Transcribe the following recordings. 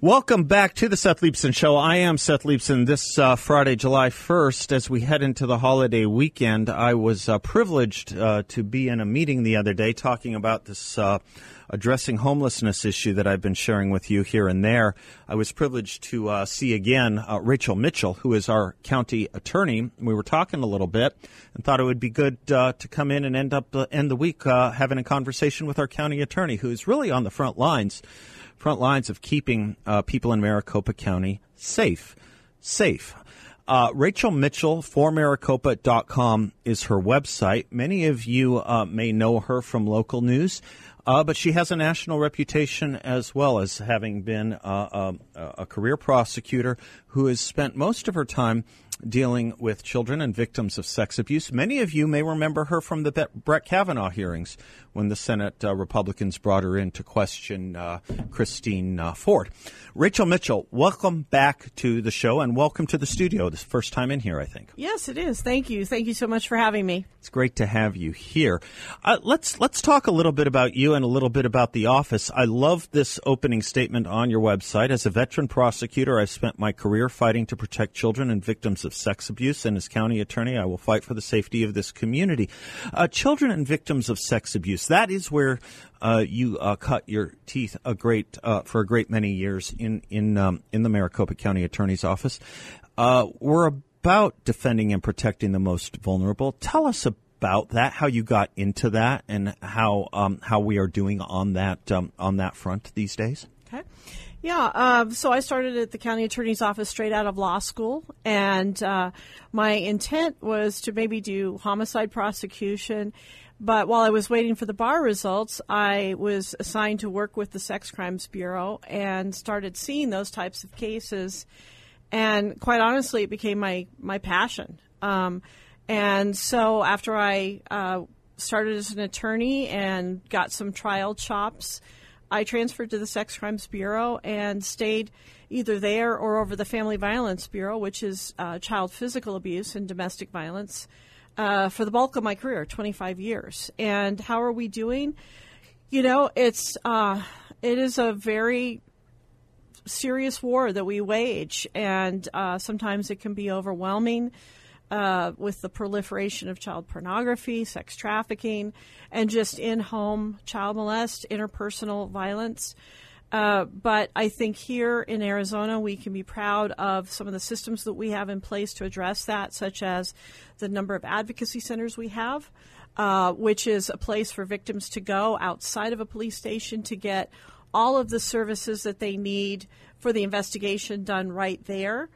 Welcome back to the Seth Leibsohn Show. I am Seth Leibsohn. This uh, Friday, July 1st, as we head into the holiday weekend, I was uh, privileged uh, to be in a meeting the other day talking about this uh, addressing homelessness issue that I've been sharing with you here and there. I was privileged to uh, see again uh, Rachel Mitchell, who is our county attorney. We were talking a little bit and thought it would be good to come in and end up end the week having a conversation with our county attorney, who's really on the front lines front lines of keeping uh, people in Maricopa County safe. Safe. Uh, Rachel Mitchell for Maricopa.com is her website. Many of you uh, may know her from local news, uh, but she has a national reputation as well as having been uh, a, a career prosecutor who has spent most of her time dealing with children and victims of sex abuse. Many of you may remember her from the Brett Kavanaugh hearings when the Senate uh, Republicans brought her in to question uh, Christine uh, Ford. Rachel Mitchell, welcome back to the show and welcome to the studio. This first time in here, I think. Yes, it is. Thank you. Thank you so much for having me. It's great to have you here. Uh, let's let's talk a little bit about you and a little bit about the office. I love this opening statement on your website. As a veteran prosecutor, I've spent my career fighting to protect children and victims of sex abuse. And as county attorney, I will fight for the safety of this community. Uh, children and victims of sex abuse. That is where uh, you uh, cut your teeth a great uh, for a great many years in in um, in the Maricopa County Attorney's Office. Uh, we're about defending and protecting the most vulnerable. Tell us about that, how you got into that, and how um, how we are doing on that um, on that front these days. Okay. Yeah, uh, so I started at the county attorney's office straight out of law school, and uh, my intent was to maybe do homicide prosecution but while I was waiting for the bar results, I was assigned to work with the Sex Crimes Bureau and started seeing those types of cases. And quite honestly, it became my, my passion. Um, and so after I uh, started as an attorney and got some trial chops, I transferred to the Sex Crimes Bureau and stayed either there or over the Family Violence Bureau, which is uh, child physical abuse and domestic violence uh, for the bulk of my career, 25 years. And how are we doing? You know, it's uh, it is a very serious war that we wage, and uh, sometimes it can be overwhelming. Uh, with the proliferation of child pornography, sex trafficking, and just in home child molest, interpersonal violence. Uh, but I think here in Arizona, we can be proud of some of the systems that we have in place to address that, such as the number of advocacy centers we have, uh, which is a place for victims to go outside of a police station to get all of the services that they need for the investigation done right there.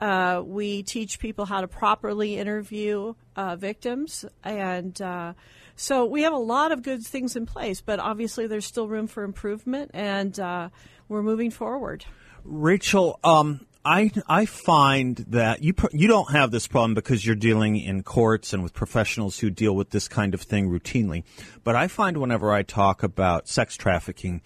Uh, we teach people how to properly interview uh, victims and uh, so we have a lot of good things in place, but obviously there's still room for improvement, and uh, we're moving forward. Rachel, um, I I find that you you don't have this problem because you're dealing in courts and with professionals who deal with this kind of thing routinely. But I find whenever I talk about sex trafficking,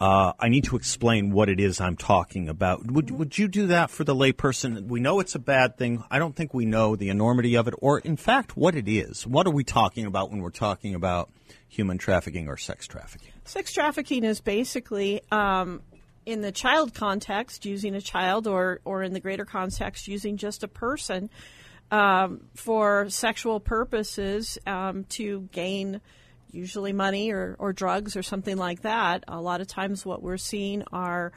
uh, I need to explain what it is I'm talking about. Would would you do that for the layperson? We know it's a bad thing. I don't think we know the enormity of it, or in fact, what it is. What are we talking about when we're talking about human trafficking or sex trafficking? Sex trafficking is basically. Um, in the child context, using a child, or, or in the greater context, using just a person um, for sexual purposes um, to gain usually money or, or drugs or something like that. A lot of times, what we're seeing are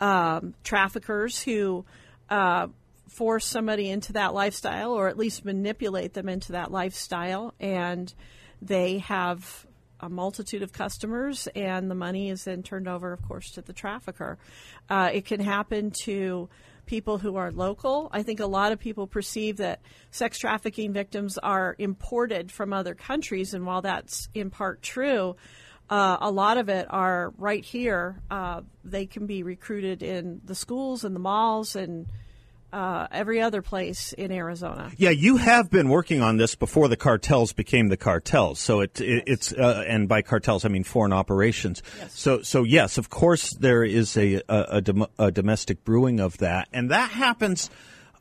um, traffickers who uh, force somebody into that lifestyle or at least manipulate them into that lifestyle, and they have a multitude of customers, and the money is then turned over, of course, to the trafficker. Uh, it can happen to people who are local. I think a lot of people perceive that sex trafficking victims are imported from other countries, and while that's in part true, Uh, a lot of it are right here. Uh, they can be recruited in the schools and the malls and uh, every other place in Arizona. Yeah, you have been working on this before the cartels became the cartels. So it, it it's uh, and by cartels I mean foreign operations. Yes. So so yes, of course there is a a, a, dom- a domestic brewing of that, and that happens.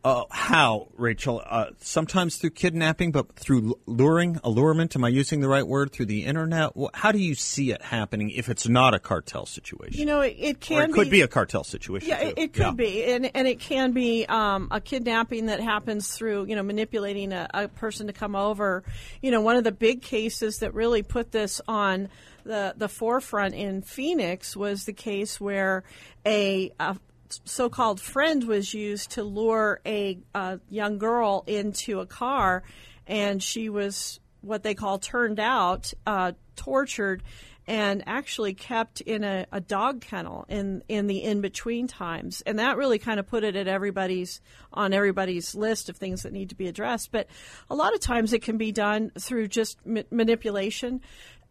Uh, how, Rachel? Uh, sometimes through kidnapping, but through luring, allurement. Am I using the right word? Through the internet. How do you see it happening if it's not a cartel situation? You know, it, it or can it could be, a cartel situation. Yeah, it, it could Yeah. be, and and it can be um, a kidnapping that happens through you know manipulating a, a person to come over. You know, one of the big cases that really put this on the the forefront in Phoenix was the case where a, a so-called friend was used to lure a, a young girl into a car, and she was what they call turned out, uh, tortured, and actually kept in a, a dog kennel in in the in between times, and that really kind of put it at everybody's on everybody's list of things that need to be addressed. But a lot of times it can be done through just ma- manipulation.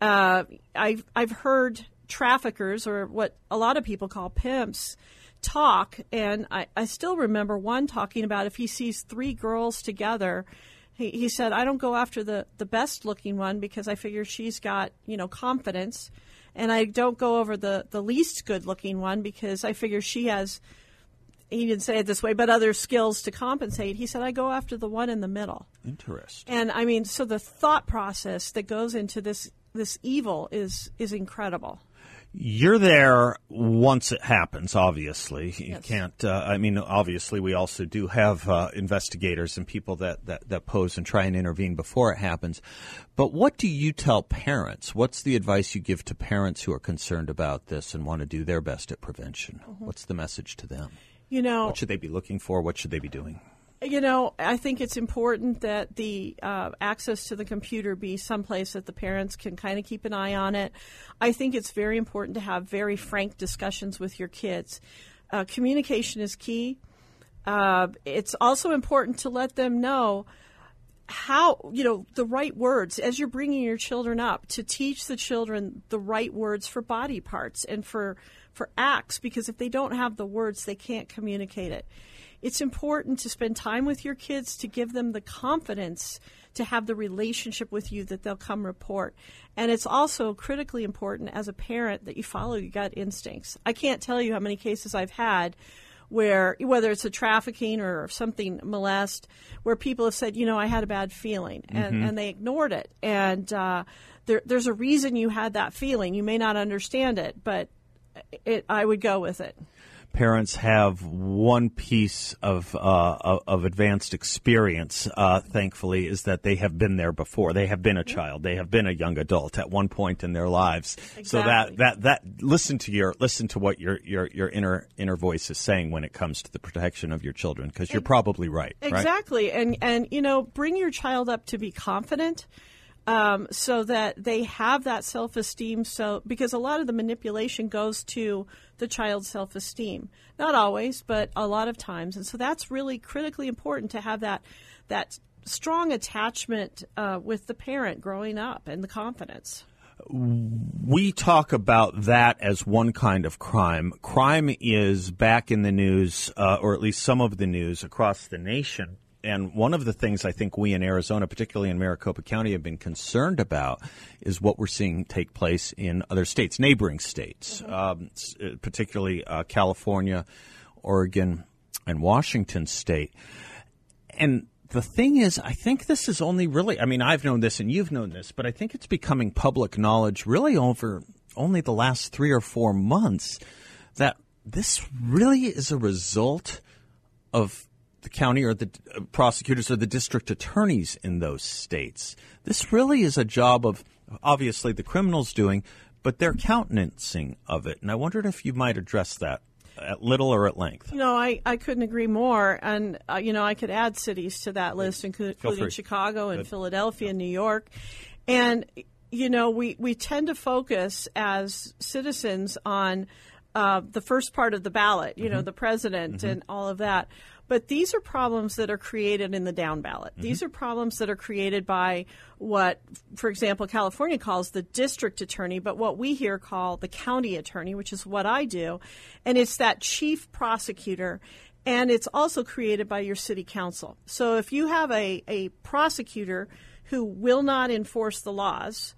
Uh, I've I've heard traffickers or what a lot of people call pimps talk, and I, I still remember one talking about if he sees three girls together, he, he said, I don't go after the, the best looking one because I figure she's got, you know, confidence. And I don't go over the, the least good looking one because I figure she has, he didn't say it this way, but other skills to compensate. He said, I go after the one in the middle. Interesting. And I mean, so the thought process that goes into this, this evil is, is incredible. You're there once it happens, obviously. You Yes. can't, uh, I mean, obviously, we also do have uh, investigators and people that, that, that pose and try and intervene before it happens. But what do you tell parents? What's the advice you give to parents who are concerned about this and want to do their best at prevention? What's the message to them? You know, What should they be looking for? What should they be doing? You know, I think it's important that the uh, access to the computer be someplace that the parents can kind of keep an eye on it. I think it's very important to have very frank discussions with your kids. Uh, communication is key. Uh, it's also important to let them know how you know the right words as you're bringing your children up to teach the children the right words for body parts and for for acts because if they don't have the words they can't communicate it it's important to spend time with your kids to give them the confidence to have the relationship with you that they'll come report and it's also critically important as a parent that you follow your gut instincts i can't tell you how many cases i've had where whether it's a trafficking or something molest, where people have said, you know, I had a bad feeling, and, and they ignored it. And uh, there, there's a reason you had that feeling. You may not understand it, but it, I would go with it. Parents have one piece of uh, of- advanced experience. Uh, thankfully, is that they have been there before. They have been a child. They have been a young adult at one point in their lives. So that that that listen to your listen to what your your your inner inner voice is saying when it comes to the protection of your children because you're probably right. Right? Exactly, and and you know, bring your child up to be confident, um, so that they have that self esteem. So because a lot of the manipulation goes to the child's self esteem, not always, but a lot of times, and so that's really critically important to have that that strong attachment uh, with the parent growing up and the confidence. we talk about that as one kind of crime. Crime is back in the news, uh, or at least some of the news across the nation. And one of the things I think we in Arizona, particularly in Maricopa County, have been concerned about is what we're seeing take place in other states, neighboring states, um, s- uh, particularly uh, California, Oregon, and Washington state. And the thing is, I think this is only really, I mean, I've known this and you've known this, but I think it's becoming public knowledge really over only the last three or four months that this really is a result of the county or the uh, prosecutors or the district attorneys in those states. This really is a job of obviously the criminals doing, but their countenancing of it. And I wondered if you might address that at little or at length. You know, I, I couldn't agree more. And, uh, you know, I could add cities to that list, including. Chicago and Philadelphia and New York. And, you know, we, we tend to focus as citizens on uh, the first part of the ballot, you mm-hmm. know, the president mm-hmm. and all of that. But these are problems that are created in the down ballot. Mm-hmm. These are problems that are created by what, for example, California calls the district attorney, but what we here call the county attorney, which is what I do. And it's that chief prosecutor. And it's also created by your city council. So if you have a, a prosecutor who will not enforce the laws,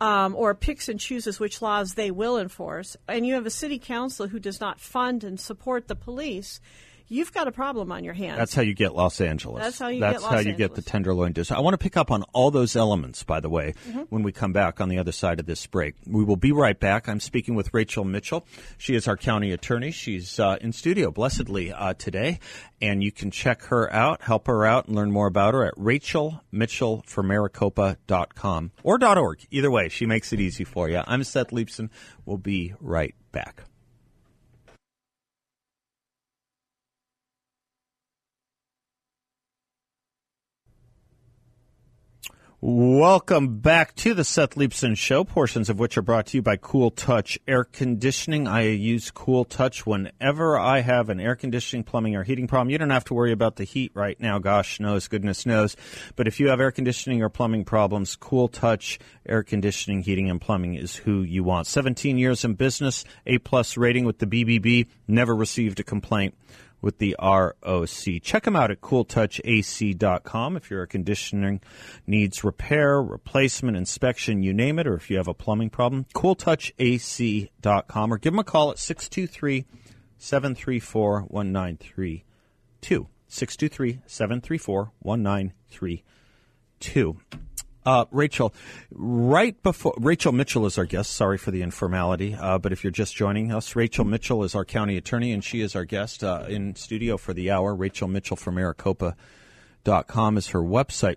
um, or picks and chooses which laws they will enforce, and you have a city council who does not fund and support the police, you've got a problem on your hands. That's how you get Los Angeles. That's how you That's get Los how you get the tenderloin dish. I want to pick up on all those elements, by the way, mm-hmm. when we come back on the other side of this break. We will be right back. I'm speaking with Rachel Mitchell. She is our county attorney. She's uh, in studio blessedly uh, today, and you can check her out, help her out, and learn more about her at rachelmitchellformaricopa.com or .org. Either way, she makes it easy for you. I'm Seth Leibsohn. We'll be right back. Welcome back to the Seth Leibsohn Show, portions of which are brought to you by Cool Touch Air Conditioning. I use Cool Touch whenever I have an air conditioning, plumbing, or heating problem. You don't have to worry about the heat right now, gosh knows, goodness knows. But if you have air conditioning or plumbing problems, Cool Touch Air Conditioning, Heating, and Plumbing is who you want. 17 years in business, A plus rating with the BBB, never received a complaint with the ROC. Check them out at cooltouchac.com if your conditioning needs repair, replacement, inspection, you name it, or if you have a plumbing problem, cooltouchac.com or give them a call at 623 734 1932. 623 734 1932. Uh, Rachel, right before Rachel Mitchell is our guest. Sorry for the informality, uh, but if you're just joining us, Rachel Mitchell is our county attorney, and she is our guest uh, in studio for the hour. Rachel Mitchell from Maricopa.com is her website.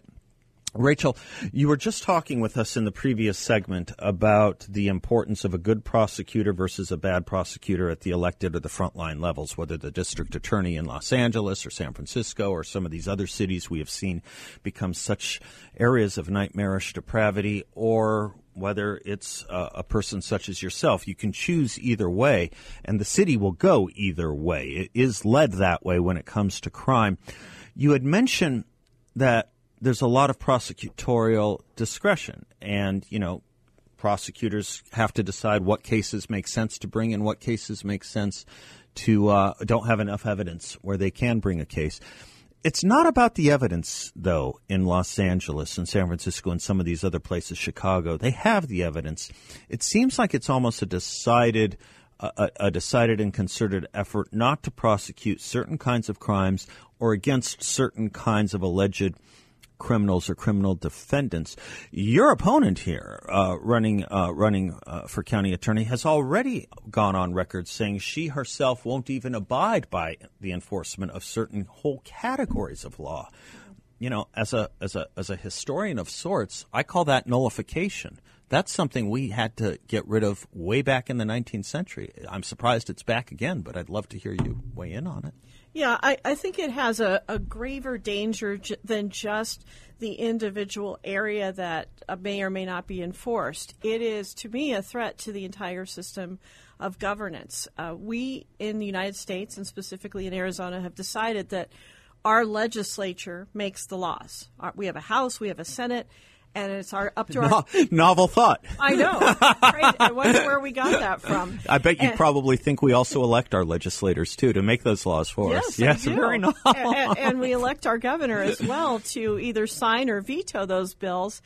Rachel, you were just talking with us in the previous segment about the importance of a good prosecutor versus a bad prosecutor at the elected or the frontline levels, whether the district attorney in Los Angeles or San Francisco or some of these other cities we have seen become such areas of nightmarish depravity, or whether it's a, a person such as yourself. You can choose either way, and the city will go either way. It is led that way when it comes to crime. You had mentioned that there's a lot of prosecutorial discretion, and you know, prosecutors have to decide what cases make sense to bring and what cases make sense to uh, don't have enough evidence where they can bring a case. It's not about the evidence, though, in Los Angeles and San Francisco and some of these other places, Chicago. They have the evidence. It seems like it's almost a decided, a, a decided and concerted effort not to prosecute certain kinds of crimes or against certain kinds of alleged criminals or criminal defendants. Your opponent here, uh, running uh, running uh, for county attorney, has already gone on record saying she herself won't even abide by the enforcement of certain whole categories of law. You know, as a as a as a historian of sorts, I call that nullification. That's something we had to get rid of way back in the 19th century. I'm surprised it's back again, but I'd love to hear you weigh in on it. Yeah, I, I think it has a, a graver danger j- than just the individual area that uh, may or may not be enforced. It is, to me, a threat to the entire system of governance. Uh, we in the United States, and specifically in Arizona, have decided that our legislature makes the laws. Our, we have a House, we have a Senate, and it's our up to our no, novel thought. I know. Right? I wonder where we got that from. I bet you and, probably think we also elect our legislators too to make those laws for yes, us. Yes, very novel. And, and we elect our governor as well to either sign or veto those bills.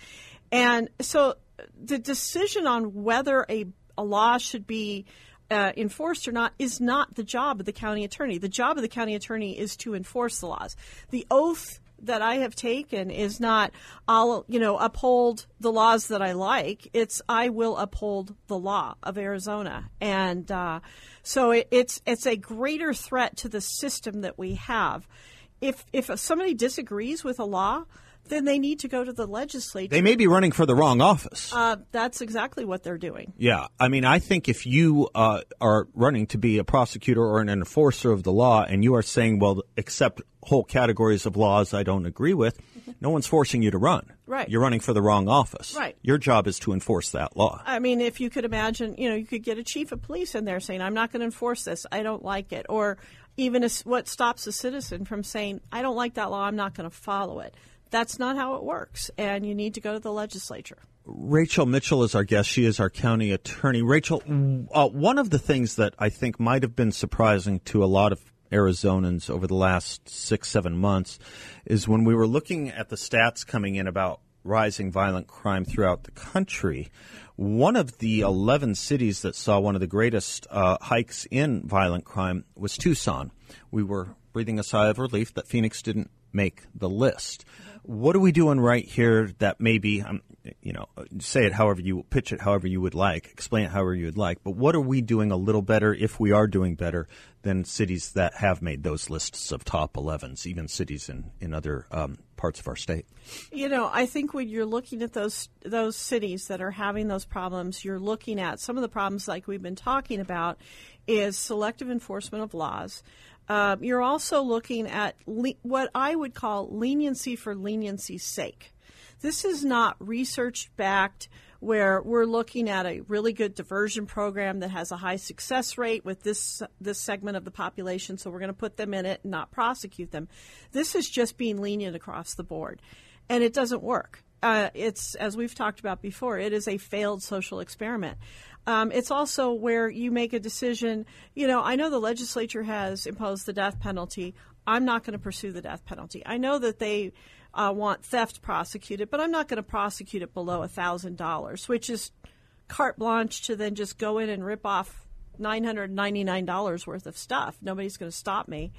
And so the decision on whether a, a law should be uh, enforced or not is not the job of the county attorney. The job of the county attorney is to enforce the laws. The oath that I have taken is not I'll you know uphold the laws that I like. It's I will uphold the law of Arizona, and uh, so it, it's it's a greater threat to the system that we have. If if somebody disagrees with a law, then they need to go to the legislature. They may be running for the wrong office. Uh, that's exactly what they're doing. Yeah, I mean, I think if you uh, are running to be a prosecutor or an enforcer of the law, and you are saying, "Well, accept whole categories of laws I don't agree with," no one's forcing you to run. Right. You're running for the wrong office. Right. Your job is to enforce that law. I mean, if you could imagine, you know, you could get a chief of police in there saying, "I'm not going to enforce this. I don't like it," or even a, what stops a citizen from saying, "I don't like that law. I'm not going to follow it." That's not how it works, and you need to go to the legislature. Rachel Mitchell is our guest. She is our county attorney. Rachel, uh, one of the things that I think might have been surprising to a lot of Arizonans over the last six, seven months is when we were looking at the stats coming in about rising violent crime throughout the country. One of the 11 cities that saw one of the greatest uh, hikes in violent crime was Tucson. We were breathing a sigh of relief that Phoenix didn't make the list. What are we doing right here that maybe, um, you know, say it however you pitch it, however you would like, explain it however you would like. But what are we doing a little better, if we are doing better, than cities that have made those lists of top 11s, even cities in in other um, parts of our state? You know, I think when you're looking at those those cities that are having those problems, you're looking at some of the problems like we've been talking about is selective enforcement of laws. Um, you're also looking at le- what I would call leniency for leniency's sake. This is not research backed where we're looking at a really good diversion program that has a high success rate with this this segment of the population so we're going to put them in it and not prosecute them. This is just being lenient across the board and it doesn't work. Uh, it's as we've talked about before, it is a failed social experiment. Um, it's also where you make a decision. You know, I know the legislature has imposed the death penalty. I'm not going to pursue the death penalty. I know that they uh, want theft prosecuted, but I'm not going to prosecute it below $1,000, which is carte blanche to then just go in and rip off $999 worth of stuff. Nobody's going to stop me.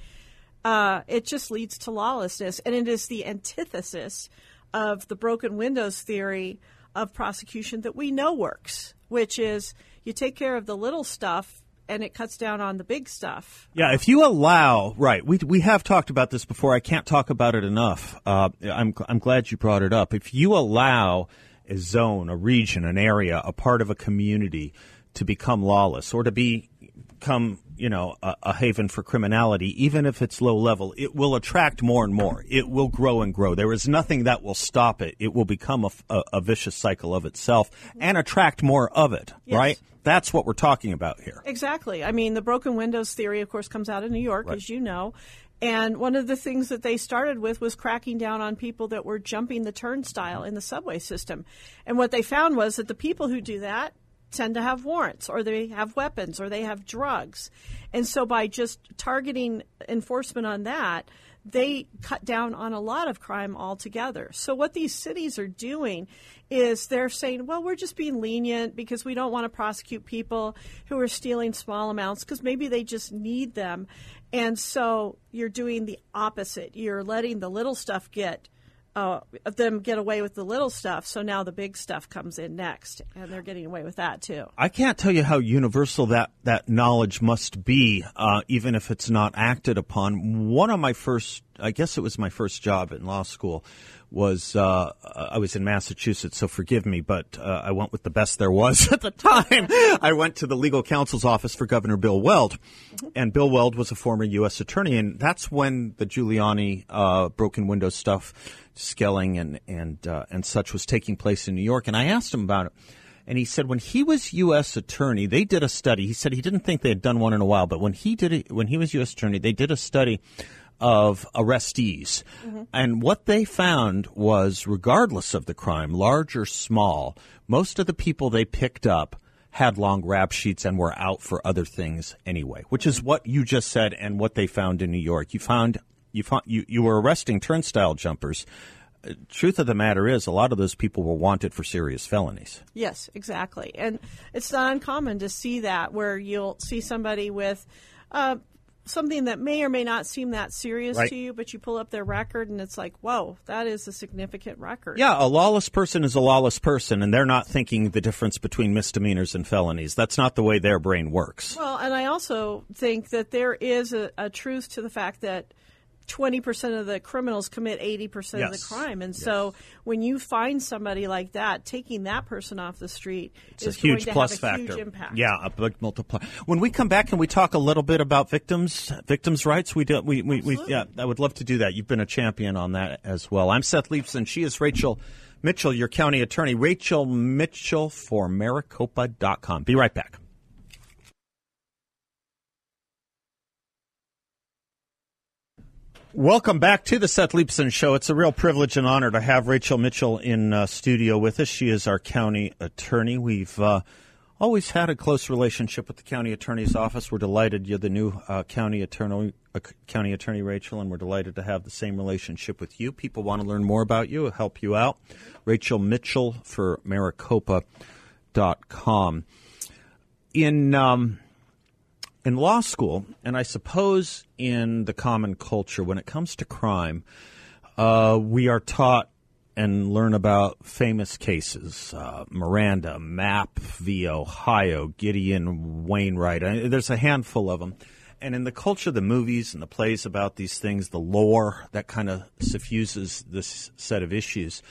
Uh, it just leads to lawlessness, and it is the antithesis of the broken windows theory of prosecution that we know works, which is you take care of the little stuff and it cuts down on the big stuff. Yeah, if you allow, right, we, we have talked about this before. I can't talk about it enough. Uh, I'm, I'm glad you brought it up. If you allow a zone, a region, an area, a part of a community to become lawless or to be, become you know a, a, haven for criminality, even if it's low level, it will attract more and more. It will grow and grow. There is nothing that will stop it. It will become a, a, a vicious cycle of itself and attract more of it. Yes. Right. That's what we're talking about here. Exactly. I mean, the broken windows theory, of course, comes out of New York, Right. as you know. And one of the things that they started with was cracking down on people that were jumping the turnstile in the subway system. And what they found was that the people who do that tend to have warrants or they have weapons or they have drugs. And so by just targeting enforcement on that, they cut down on a lot of crime altogether. So what these cities are doing is they're saying, well, we're just being lenient because we don't want to prosecute people who are stealing small amounts because maybe they just need them. And so you're doing the opposite. You're letting the little stuff get uh, them get away with the little stuff. So now the big stuff comes in next, and they're getting away with that too. I can't tell you how universal that, that knowledge must be, uh, even if it's not acted upon. One of my first, I guess it was my first job in law school, was uh, I was in Massachusetts, so forgive me, but uh, I went with the best there was at the time. I went to the legal counsel's office for Governor Bill Weld, and Bill Weld was a former U.S. attorney, and that's when the Giuliani uh, broken window stuff, skelling and and uh, and such was taking place in New York. And I asked him about it. And he said when he was U.S. attorney, they did a study. He said he didn't think they had done one in a while, but when he did it, when he was U.S. attorney, they did a study of arrestees. And what they found was, regardless of the crime, large or small, most of the people they picked up had long rap sheets and were out for other things anyway, which is what you just said and what they found in New York. You found you you, you were arresting turnstile jumpers. Uh, Truth of the matter is, a lot of those people were wanted for serious felonies. Yes, exactly. And it's not uncommon to see that where you'll see somebody with uh, something that may or may not seem that serious Right. to you, but you pull up their record and it's like, whoa, that is a significant record. Yeah, a lawless person is a lawless person, and they're not thinking the difference between misdemeanors and felonies. That's not the way their brain works. Well, and I also think that there is a, a truth to the fact that 20% of the criminals commit 80% of the crime. And Yes. so when you find somebody like that, taking that person off the street It's is a huge plus factor. huge impact. Yeah, a big multiplier. When we come back, can we talk a little bit about victims, victims' rights? We do. We, we, we yeah, I would love to do that. You've been a champion on that as well. I'm Seth Leibsohn. She is Rachel Mitchell, your county attorney. Rachel Mitchell for Maricopa.com. Be right back. Welcome back to the Seth Leibsohn Show. It's a real privilege and honor to have Rachel Mitchell in uh, studio with us. She is our county attorney. We've uh, always had a close relationship with the county attorney's office. We're delighted you're the new uh, county attorney, uh, county attorney Rachel, and we're delighted to have the same relationship with you. People want to learn more about you, help you out. Rachel Mitchell for Maricopa.com. In um, in law school, and I suppose in the common culture, when it comes to crime, uh, we are taught and learn about famous cases uh, Miranda, Mapp v. Ohio, Gideon Wainwright. I, there's a handful of them. And in the culture, the movies and the plays about these things, the lore that kind of suffuses this set of issues,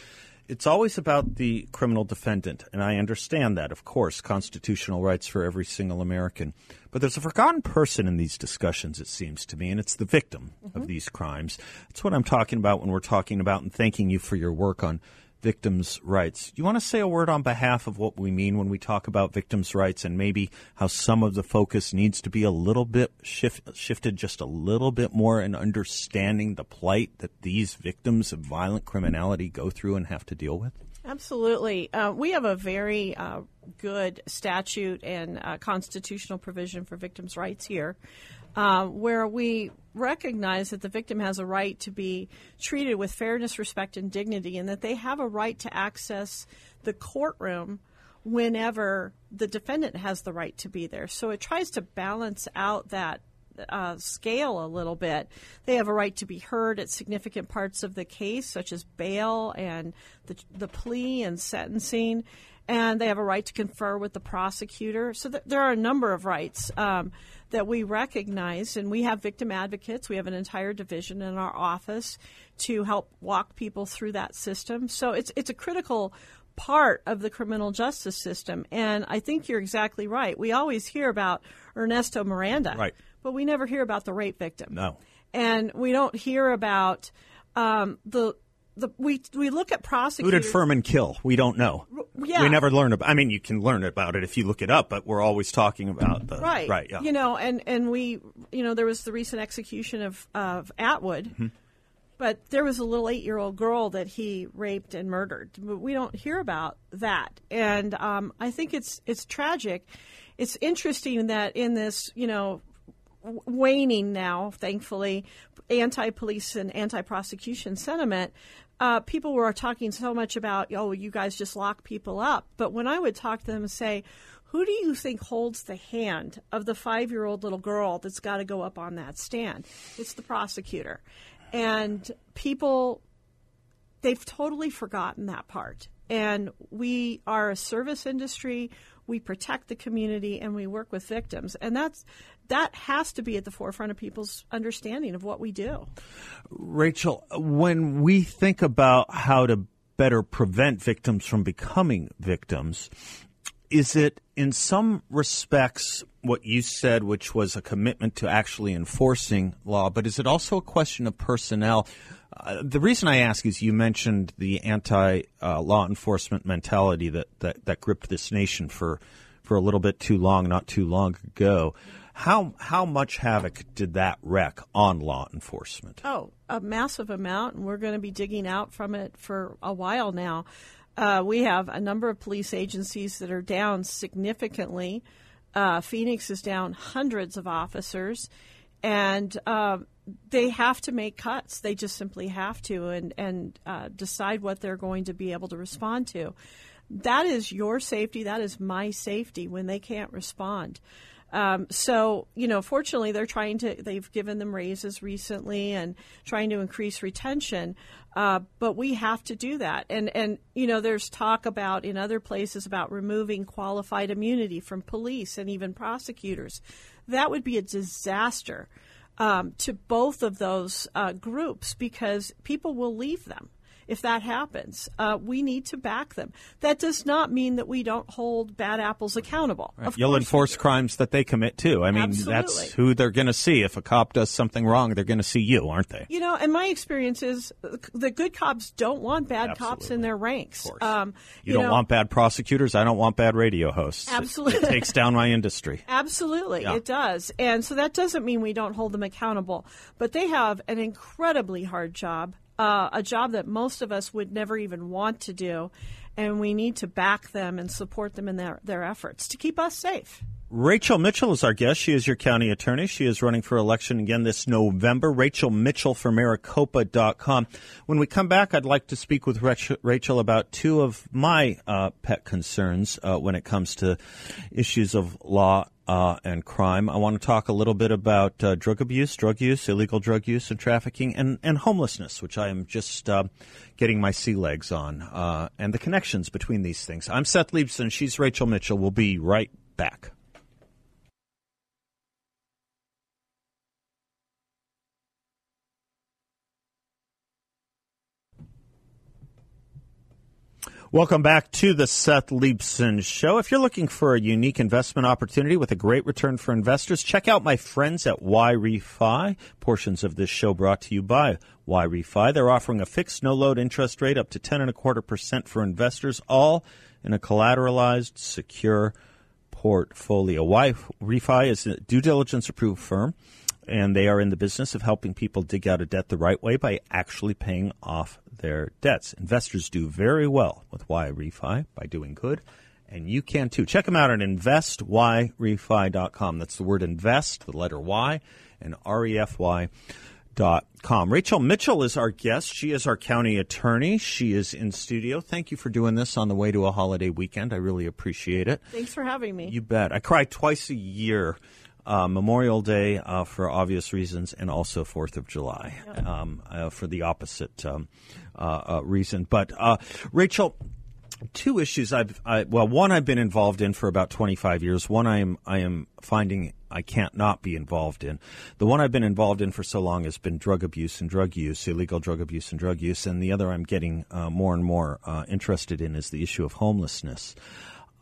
it's always about the criminal defendant. And I understand that, of course, constitutional rights for every single American. But there's a forgotten person in these discussions, it seems to me, and it's the victim of mm-hmm. these crimes. That's what I'm talking about when we're talking about and thanking you for your work on victims' rights. Do you want to say a word on behalf of what we mean when we talk about victims' rights and maybe how some of the focus needs to be a little bit shift, shifted just a little bit more in understanding the plight that these victims of violent criminality go through and have to deal with? Absolutely. Uh, we have a very uh, good statute and uh, constitutional provision for victims' rights here, uh, where we recognize that the victim has a right to be treated with fairness, respect, and dignity, and that they have a right to access the courtroom whenever the defendant has the right to be there. So it tries to balance out that uh, scale a little bit. They have a right to be heard at significant parts of the case, such as bail and the, the plea and sentencing. And they have a right to confer with the prosecutor. So th- there are a number of rights um, that we recognize, and we have victim advocates. We have an entire division in our office to help walk people through that system. So it's it's a critical part of the criminal justice system. And I think you're exactly right. We always hear about Ernesto Miranda, Right. but we never hear about the rape victim. No. And we don't hear about um, the the we we look at prosecutors. Who did Furman kill? We don't know. yeah. We never learn about. I mean, you can learn about it if you look it up, but we're always talking about the right Right. Yeah. you know and and we you know there was the recent execution of of atwood Mm-hmm. but there was a little eight year old girl that he raped and murdered but we don't hear about that and um, i think it's it's tragic it's interesting that in this you know waning now thankfully anti-police and anti-prosecution sentiment uh, people were talking so much about oh you guys just lock people up but when i would talk to them and say who do you think holds the hand of the five year old little girl that's got to go up on that stand? It's the prosecutor. And people, they've totally forgotten that part. And we are a service industry. We protect the community and we work with victims. And that's, that has to be at the forefront of people's understanding of what we do. Rachel, when we think about how to better prevent victims from becoming victims, is it in some respects what you said, which was a commitment to actually enforcing law, but is it also a question of personnel? Uh, the reason I ask is you mentioned the anti uh, law enforcement mentality that, that, that gripped this nation for, for a little bit too long, not too long ago. How, how much havoc did that wreck on law enforcement? Oh, a massive amount, and we're going to be digging out from it for a while now. Uh, we have a number of police agencies that are down significantly. Uh, Phoenix is down hundreds of officers, and uh, they have to make cuts. They just simply have to, and and uh, decide what they're going to be able to respond to. That is your safety. That is my safety when they can't respond. Um, so, you know, fortunately, they're trying to, they've given them raises recently and trying to increase retention. Uh, but we have to do that. And, and, you know, there's talk about in other places about removing qualified immunity from police and even prosecutors. That would be a disaster. Um, to both of those uh, groups because people will leave them if that happens. Uh, we need to back them. That does not mean that we don't hold bad apples accountable. Right. You'll enforce crimes that they commit too. I mean, Absolutely. that's who they're going to see. If a cop does something wrong, they're going to see you, aren't they? You know, and my experience is the good cops don't want bad Absolutely. cops in their ranks. Um, you, you, don't know, want bad prosecutors. I don't want bad radio hosts. Absolutely. It, it takes down my industry. Absolutely. Yeah. It does. And so that doesn't mean we don't hold them accountable, but they have an incredibly hard job uh, a job that most of us would never even want to do, and we need to back them and support them in their, their efforts to keep us safe. Rachel Mitchell is our guest. She is your county attorney. She is running for election again this November. Rachel Mitchell for Maricopa.com. When we come back, I'd like to speak with Rachel about two of my uh, pet concerns uh, when it comes to issues of law uh, and crime. I want to talk a little bit about uh, drug abuse, drug use, illegal drug use and trafficking, and, and homelessness, which I am just uh, getting my sea legs on, uh, and the connections between these things. I'm Seth Leibsohn. She's Rachel Mitchell. We'll be right back. Welcome back to the Seth Leibsohn Show. If you're looking for a unique investment opportunity with a great return for investors, check out my friends at YRefy. Portions of this show brought to you by YRefy. They're offering a fixed, no load interest rate up to ten and a quarter percent for investors, all in a collateralized, secure portfolio. YRefy is a due diligence approved firm and they are in the business of helping people dig out of debt the right way by actually paying off their debts. Investors do very well with YRefy by doing good, and you can too. Check them out at investyrefy.com. That's the word invest, the letter Y, and R-E-F-Y. Dot com. Rachel Mitchell is our guest. She is our county attorney. She is in studio. Thank you for doing this on the way to a holiday weekend. I really appreciate it. Thanks for having me. You bet. I cry twice a year uh, Memorial Day uh, for obvious reasons, and also Fourth of July yep. um, uh, for the opposite um, uh, uh, reason. But uh, Rachel, two issues I've I, well, one I've been involved in for about twenty five years. One I am I am finding I can't not be involved in. The one I've been involved in for so long has been drug abuse and drug use, illegal drug abuse and drug use, and the other I'm getting more and more interested in is the issue of homelessness.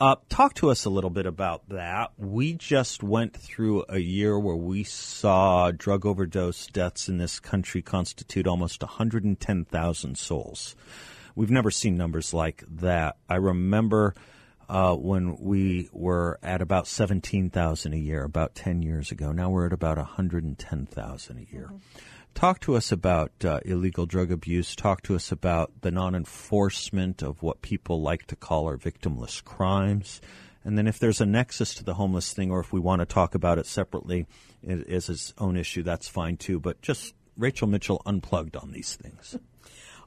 Uh, talk to us a little bit about that. We just went through a year where we saw drug overdose deaths in this country constitute almost 110,000 souls. We've never seen numbers like that. I remember uh, when we were at about 17,000 a year about 10 years ago. Now we're at about 110,000 a year. Mm-hmm. Talk to us about uh, illegal drug abuse. Talk to us about the non enforcement of what people like to call our victimless crimes. And then, if there's a nexus to the homeless thing, or if we want to talk about it separately as its own issue, that's fine too. But just Rachel Mitchell unplugged on these things.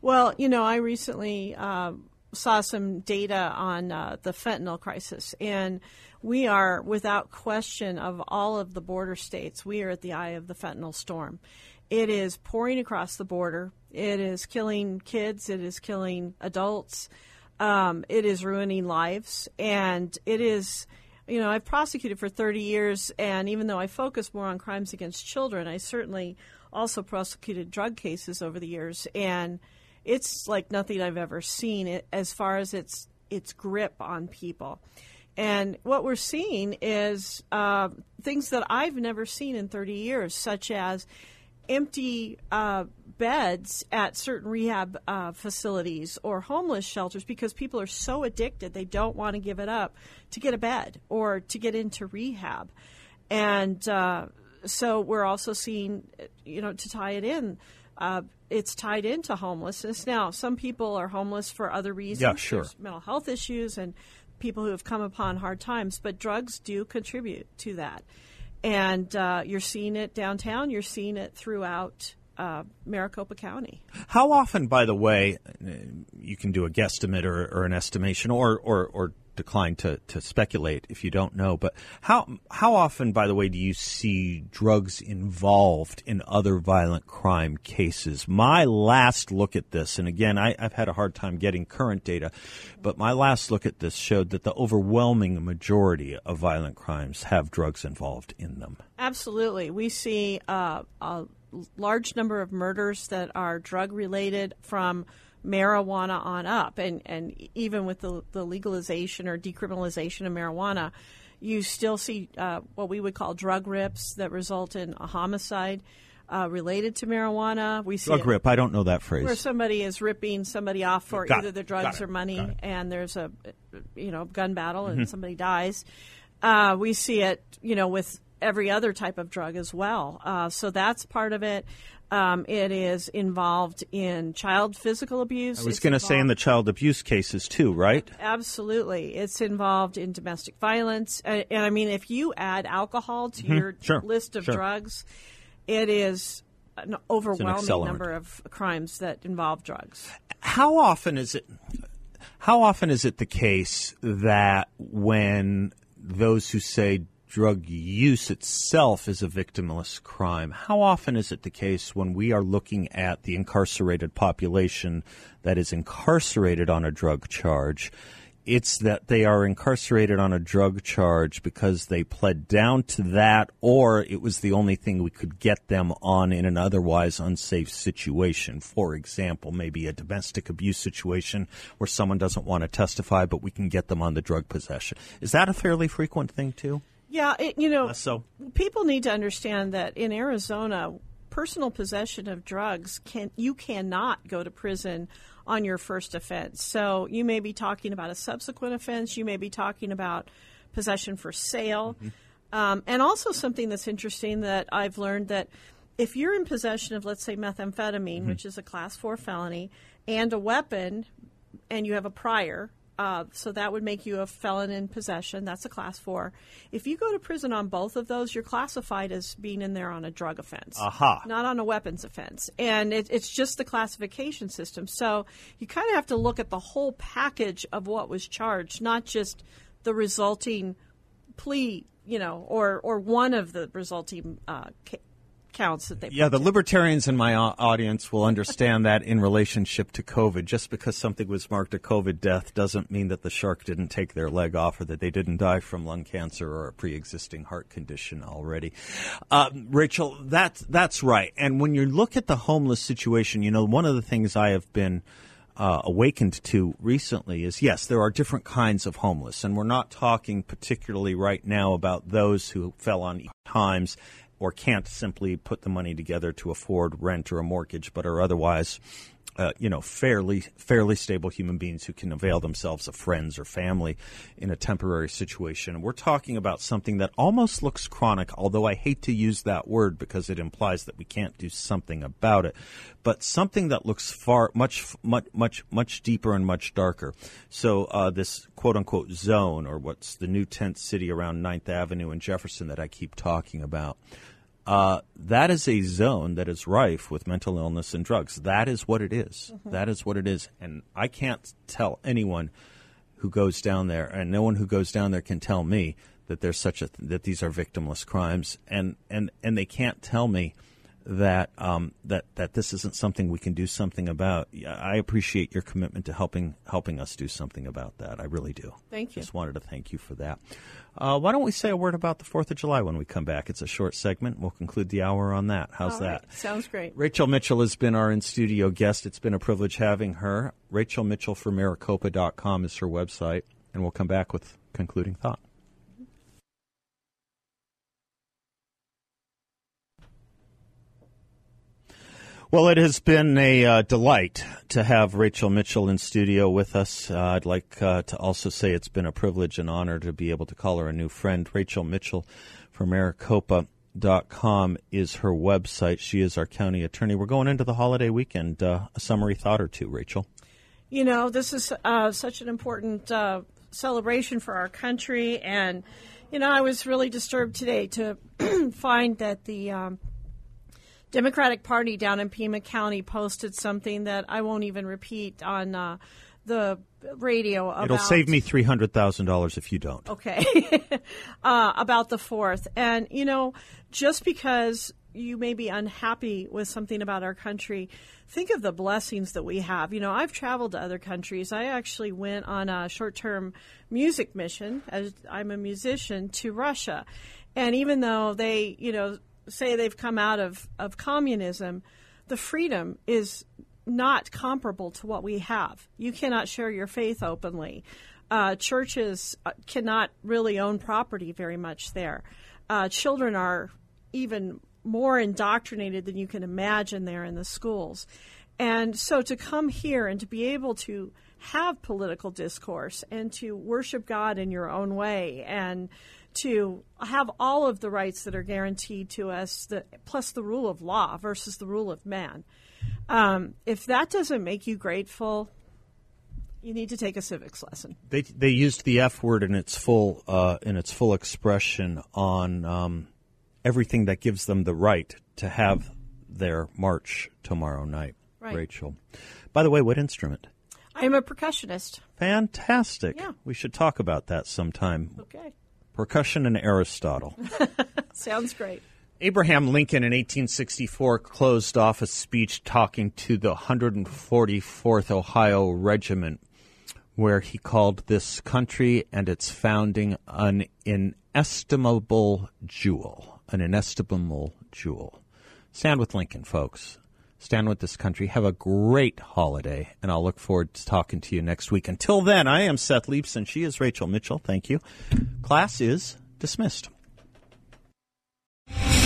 Well, you know, I recently uh, saw some data on uh, the fentanyl crisis, and we are, without question, of all of the border states, we are at the eye of the fentanyl storm. It is pouring across the border. It is killing kids. It is killing adults. Um, it is ruining lives. And it is, you know, I've prosecuted for 30 years, and even though I focus more on crimes against children, I certainly also prosecuted drug cases over the years. And it's like nothing I've ever seen as far as its its grip on people. And what we're seeing is uh, things that I've never seen in 30 years, such as empty uh, beds at certain rehab uh, facilities or homeless shelters because people are so addicted they don't want to give it up to get a bed or to get into rehab. And uh, so we're also seeing, you know, to tie it in, uh, it's tied into homelessness. Now, some people are homeless for other reasons. Yeah, sure. There's mental health issues and people who have come upon hard times, but drugs do contribute to that and uh, you're seeing it downtown. You're seeing it throughout uh, Maricopa County. How often, by the way, you can do a guesstimate or, or an estimation, or, or, or decline to, to speculate if you don't know. But how how often, by the way, do you see drugs involved in other violent crime cases? My last look at this, and again, I, I've had a hard time getting current data, but my last look at this showed that the overwhelming majority of violent crimes have drugs involved in them. Absolutely, we see uh, a large number of murders that are drug related from marijuana on up. And, and even with the, the legalization or decriminalization of marijuana, you still see uh, what we would call drug rips that result in a homicide. Uh, related to marijuana, we see drug rip. I don't know that phrase. Where somebody is ripping somebody off for Got either it. the drugs or money, and there's a you know gun battle Mm-hmm. and somebody dies. Uh, we see it, you know, with every other type of drug as well. Uh, so that's part of it. Um, it is involved in child physical abuse. I was going to say in the child abuse cases too, right? Absolutely. It's involved in domestic violence. And, and I mean, if you add alcohol to your Mm-hmm. Sure. list of Sure. drugs, it is an overwhelming accelerant. number of crimes that involve drugs. how often is it how often is it the case that when those who say drug use itself is a victimless crime how often is it the case when we are looking at the incarcerated population that is incarcerated on a drug charge it's that they are incarcerated on a drug charge because they pled down to that or it was the only thing we could get them on in an otherwise unsafe situation. For example, maybe a domestic abuse situation where someone doesn't want to testify, but we can get them on the drug possession. Is that a fairly frequent thing too? Yeah, it, you know, Less so. people need to understand that in Arizona, personal possession of drugs can you cannot go to prison on your first offense. So you may be talking about a subsequent offense. You may be talking about possession for sale, um, and also something that's interesting that I've learned that if you're in possession of, let's say, methamphetamine, which is a class four felony, and a weapon, and you have a prior, uh, so that would make you a felon in possession. That's a class four. If you go to prison on both of those, you're classified as being in there on a drug offense, Aha. not on a weapons offense. And it, it's just the classification system. So you kind of have to look at the whole package of what was charged, not just the resulting plea, you know, or or one of the resulting uh, counts that they. Yeah, the libertarians in my audience will understand that in relationship to COVID. Just because something was marked a COVID death doesn't mean that the shark didn't take their leg off or that they didn't die from lung cancer or a pre-existing heart condition already. Uh, Rachel, that's that's right. And when you look at the homeless situation, you know, one of the things I have been uh, awakened to recently is yes, there are different kinds of homeless, and we're not talking particularly right now about those who fell on times or can't simply put the money together to afford rent or a mortgage, but are otherwise, uh, you know, fairly fairly stable human beings who can avail themselves of friends or family in a temporary situation. We're talking about something that almost looks chronic, although I hate to use that word because it implies that we can't do something about it, but something that looks far much much much much deeper and much darker. So uh, this quote unquote zone, or what's the new tent city around 9th Avenue and Jefferson that I keep talking about. Uh, that is a zone that is rife with mental illness and drugs. That is what it is. That is what it is. And I can't tell anyone who goes down there, and no one who goes down there can tell me that there's such a that these are victimless crimes, and and and they can't tell me that um, that that this isn't something we can do something about. I appreciate your commitment to helping helping us do something about that. I really do. Thank you. Just wanted to thank you for that. Uh, why don't we say a word about the Fourth of July when we come back? It's a short segment. We'll conclude the hour on that. How's All that? right. Sounds great. Rachel Mitchell has been our in studio guest. It's been a privilege having her. Rachel Mitchell from Maricopa.com is her website, and we'll come back with concluding thought. Well, it has been a uh, delight to have Rachel Mitchell in studio with us. Uh, I'd like uh, to also say it's been a privilege and honor to be able to call her a new friend. Rachel Mitchell from Maricopa.com is her website. She is our county attorney. We're going into the holiday weekend. Uh, a summary thought or two, Rachel. You know, this is uh, such an important uh, celebration for our country, and you know, I was really disturbed today to find that the um, Democratic Party down in Pima County posted something that I won't even repeat on uh, the radio about It'll save me three hundred thousand dollars if you don't. Okay. uh, about the fourth. And, you know, just because you may be unhappy with something about our country, think of the blessings that we have. You know, I've traveled to other countries. I actually went on a short term music mission, as I'm a musician, to Russia. And even though they, you know, say they've come out of, of communism, the freedom is not comparable to what we have. You cannot share your faith openly. Uh, churches uh, cannot really own property very much there. Uh, children are even more indoctrinated than you can imagine there in the schools. And so to come here and to be able to have political discourse and to worship God in your own way and to have all of the rights that are guaranteed to us, the, plus the rule of law versus the rule of man. Um, if that doesn't make you grateful, you need to take a civics lesson. They they used the F word in its full uh, in its full expression on um, everything that gives them the right to have their march tomorrow night. Right. Rachel, by the way, what instrument? I am a percussionist. Fantastic. Yeah. We should talk about that sometime. Okay. Percussion and Aristotle. Sounds great. Abraham Lincoln in 1864 closed off a speech talking to the 144th Ohio Regiment, where he called this country and its founding an inestimable jewel. An inestimable jewel. Stand with Lincoln, folks. Stand with this country. Have a great holiday, and I'll look forward to talking to you next week. Until then, I am Seth Leibsohn. She is Rachel Mitchell. Thank you. Class is dismissed.